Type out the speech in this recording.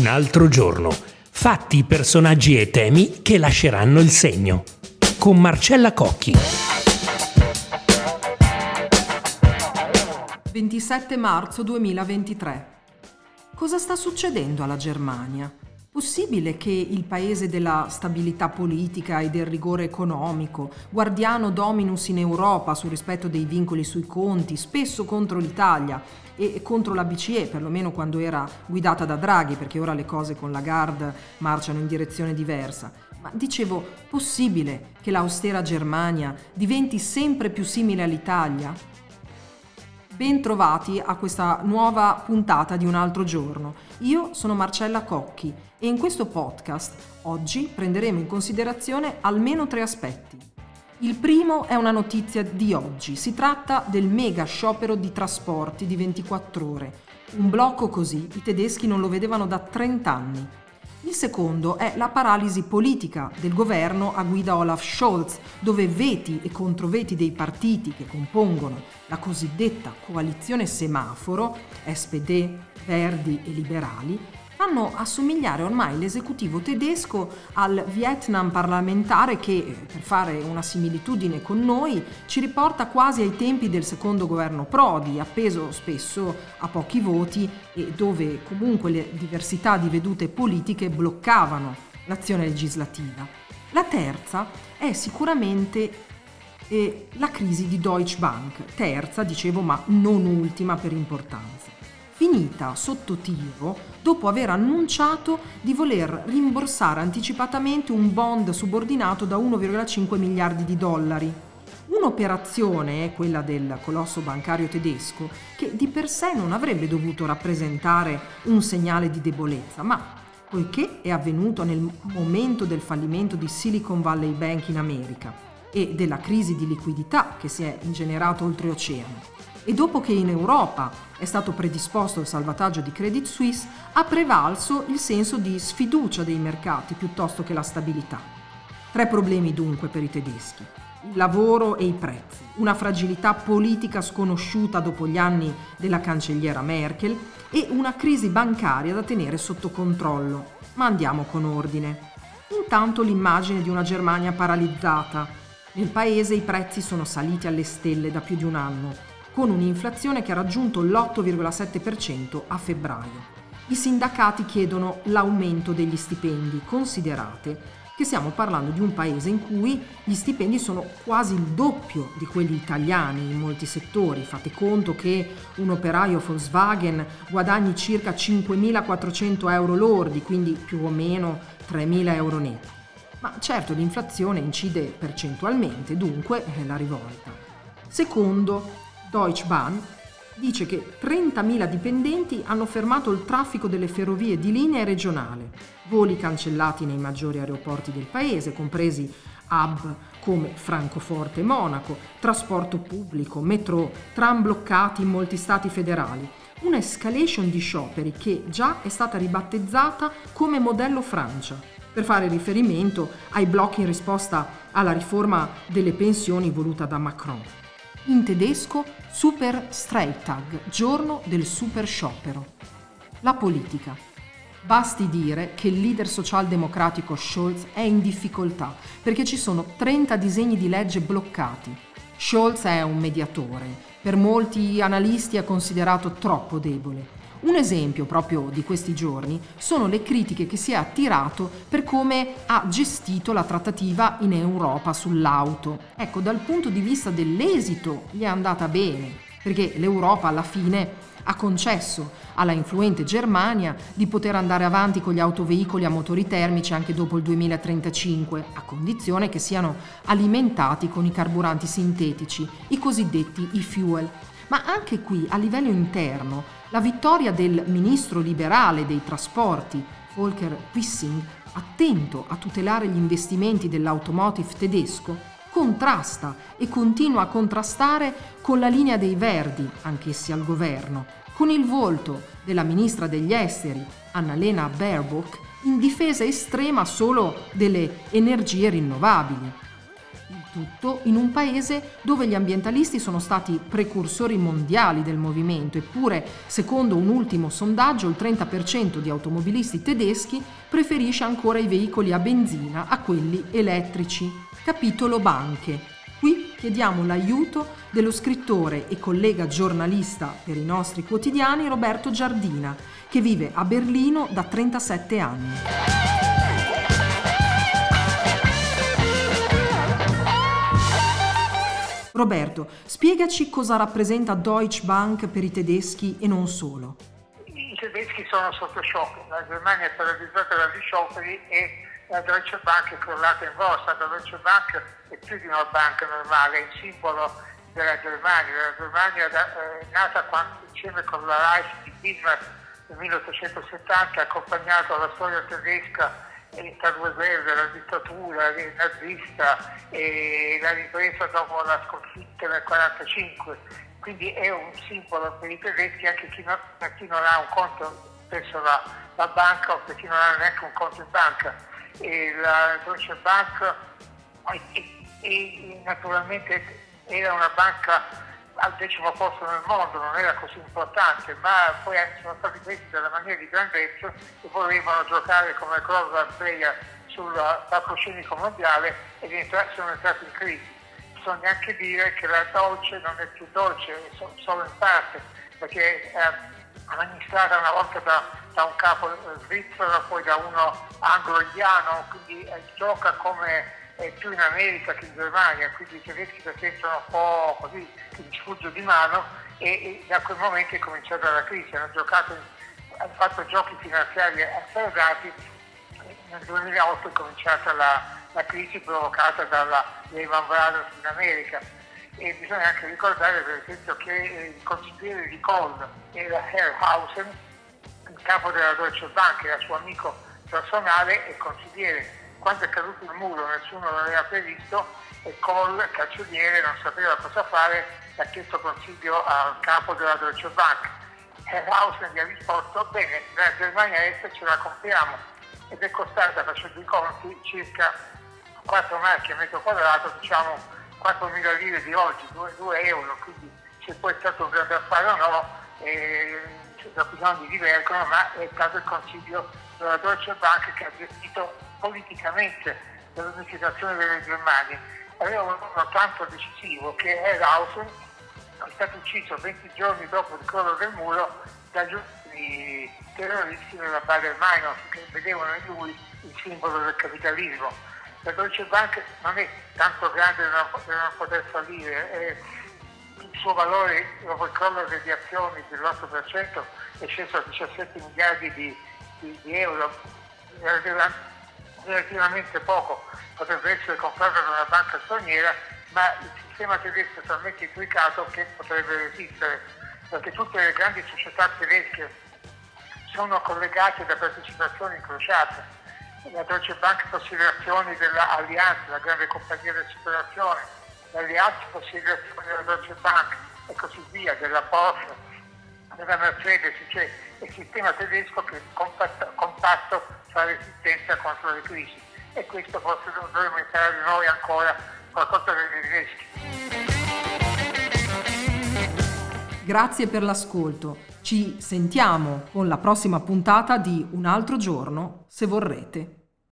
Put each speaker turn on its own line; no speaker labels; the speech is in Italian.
Un altro giorno. Fatti, personaggi e temi che lasceranno il segno. Con Marcella Cocchi.
27 marzo 2023. Cosa sta succedendo alla Germania? Possibile che il paese della stabilità politica e del rigore economico, guardiano dominus in Europa sul rispetto dei vincoli sui conti, spesso contro l'Italia e contro la BCE, perlomeno quando era guidata da Draghi, perché ora le cose con Lagarde marciano in direzione diversa. Ma dicevo, possibile che l'austera Germania diventi sempre più simile all'Italia? Ben trovati a questa nuova puntata di un altro giorno. Io sono Marcella Cocchi e in questo podcast oggi prenderemo in considerazione almeno tre aspetti. Il primo è una notizia di oggi, si tratta del mega sciopero di trasporti di 24 ore. Un blocco così i tedeschi non lo vedevano da 30 anni. Il secondo è la paralisi politica del governo a guida Olaf Scholz, dove veti e controveti dei partiti che compongono la cosiddetta coalizione semaforo, SPD, Verdi e Liberali, fanno assomigliare ormai l'esecutivo tedesco al Vietnam parlamentare che, per fare una similitudine con noi, ci riporta quasi ai tempi del secondo governo Prodi, appeso spesso a pochi voti e dove comunque le diversità di vedute politiche bloccavano l'azione legislativa. La terza è sicuramente eh, la crisi di Deutsche Bank, terza, dicevo, ma non ultima per importanza finita sotto tiro dopo aver annunciato di voler rimborsare anticipatamente un bond subordinato da 1,5 miliardi di dollari. Un'operazione, quella del colosso bancario tedesco, che di per sé non avrebbe dovuto rappresentare un segnale di debolezza, ma poiché è avvenuto nel momento del fallimento di Silicon Valley Bank in America e della crisi di liquidità che si è ingenerata oltreoceano, e dopo che in Europa è stato predisposto il salvataggio di Credit Suisse, ha prevalso il senso di sfiducia dei mercati piuttosto che la stabilità. Tre problemi dunque per i tedeschi. Il lavoro e i prezzi, una fragilità politica sconosciuta dopo gli anni della cancelliera Merkel e una crisi bancaria da tenere sotto controllo. Ma andiamo con ordine. Intanto l'immagine di una Germania paralizzata. Nel paese i prezzi sono saliti alle stelle da più di un anno con un'inflazione che ha raggiunto l'8,7% a febbraio. I sindacati chiedono l'aumento degli stipendi, considerate che stiamo parlando di un paese in cui gli stipendi sono quasi il doppio di quelli italiani in molti settori. Fate conto che un operaio Volkswagen guadagni circa 5.400 euro lordi, quindi più o meno 3.000 euro netti. Ma certo l'inflazione incide percentualmente, dunque è la rivolta. Secondo, Deutsche Bahn dice che 30.000 dipendenti hanno fermato il traffico delle ferrovie di linea regionale, voli cancellati nei maggiori aeroporti del paese, compresi hub come Francoforte e Monaco, trasporto pubblico, metro, tram bloccati in molti stati federali. Una escalation di scioperi che già è stata ribattezzata come modello Francia, per fare riferimento ai blocchi in risposta alla riforma delle pensioni voluta da Macron in tedesco Super Streitag, giorno del super sciopero. La politica. Basti dire che il leader socialdemocratico Scholz è in difficoltà perché ci sono 30 disegni di legge bloccati. Scholz è un mediatore, per molti analisti è considerato troppo debole un esempio proprio di questi giorni sono le critiche che si è attirato per come ha gestito la trattativa in Europa sull'auto. Ecco, dal punto di vista dell'esito gli è andata bene, perché l'Europa alla fine ha concesso alla influente Germania di poter andare avanti con gli autoveicoli a motori termici anche dopo il 2035, a condizione che siano alimentati con i carburanti sintetici, i cosiddetti e-fuel. Ma anche qui, a livello interno, la vittoria del ministro liberale dei trasporti, Volker Wissing, attento a tutelare gli investimenti dell'automotive tedesco, contrasta e continua a contrastare con la linea dei Verdi, anch'essi al governo, con il volto della ministra degli esteri, Annalena Baerbock, in difesa estrema solo delle energie rinnovabili. Il Tutto in un paese dove gli ambientalisti sono stati precursori mondiali del movimento, eppure, secondo un ultimo sondaggio, il 30% di automobilisti tedeschi preferisce ancora i veicoli a benzina a quelli elettrici. Capitolo banche. Qui chiediamo l'aiuto dello scrittore e collega giornalista per i nostri quotidiani Roberto Giardina, che vive a Berlino da 37 anni. Roberto, spiegaci cosa rappresenta Deutsche Bank per i tedeschi e non solo.
I tedeschi sono sotto shock, la Germania è paralizzata dagli scioperi e la Deutsche Bank è crollata in borsa, la Deutsche Bank è più di una banca normale, è il simbolo della Germania, la Germania è eh, nata quando, insieme con la Reich di Bismarck nel 1870, accompagnato alla storia tedesca tra due guerre, la dittatura nazista e la ripresa dopo la sconfitta nel 1945, quindi è un simbolo per i tedeschi anche chi non, chi non ha un conto presso la, la banca o per chi non ha neanche un conto in banca. E la Deutsche Bank e, e, naturalmente era una banca al decimo posto nel mondo, non era così importante, ma poi sono stati presi dalla maniera di grandezza e volevano giocare come cosa player sul palcoscenico mondiale e sono entrati in crisi. Bisogna anche dire che la dolce non è più dolce, solo in parte, perché è amministrata una volta da da un capo svizzero, poi da uno anglo-indiano, quindi eh, gioca come eh, più in America che in Germania, quindi i tedeschi si sentono un po' così che gli sfugge di mano e, e, da quel momento è cominciata la crisi, hanno giocato, hanno fatto giochi finanziari azzardati, nel 2008 è cominciata la, la crisi provocata dalla Lehman Brothers in America. E bisogna anche ricordare per esempio che il consigliere di Kohl era Herrhausen il capo della Deutsche Bank, era suo amico personale e consigliere. Quando è caduto il muro nessuno l'aveva previsto e Kohl, cancelliere, non sapeva cosa fare e ha chiesto consiglio al capo della Deutsche Bank. Herrhausen gli ha risposto, bene, la Germania Est ce la compriamo ed è costata facendo i conti circa 4 marchi a metro quadrato, diciamo 4.000 lire di oggi, 2, 2 euro, quindi se poi è stato un grande affare o no, eh, opinioni divergono, ma è stato il Consiglio della Deutsche Bank che ha gestito politicamente l'unificazione delle Germanie. Aveva un ruolo tanto decisivo che Herrhausen è stato ucciso 20 giorni dopo il crollo del muro dagli ultimi terroristi della Bader Meinhof che vedevano in lui il simbolo del capitalismo. La Deutsche Bank non è tanto grande da non poter fallire, è il suo valore dopo il crollo delle azioni dell'8% è sceso a 17 miliardi di, di, euro, relativamente poco, potrebbe essere comprato da una banca straniera, ma il sistema tedesco è talmente intricato che potrebbe resistere, perché tutte le grandi società tedesche sono collegate da partecipazioni incrociate. La Deutsche Bank possiede azioni dell'Allianz, la grande compagnia di assicurazione, l'Allianz possiede azioni della Deutsche Bank e così via, della Porsche della Mercedes, cioè il sistema tedesco che compatto, compatto fa resistenza contro le crisi e questo forse dovremmo imparare noi ancora qualcosa dei tedeschi.
Grazie per l'ascolto. Ci sentiamo con la prossima puntata di Un altro giorno, se vorrete.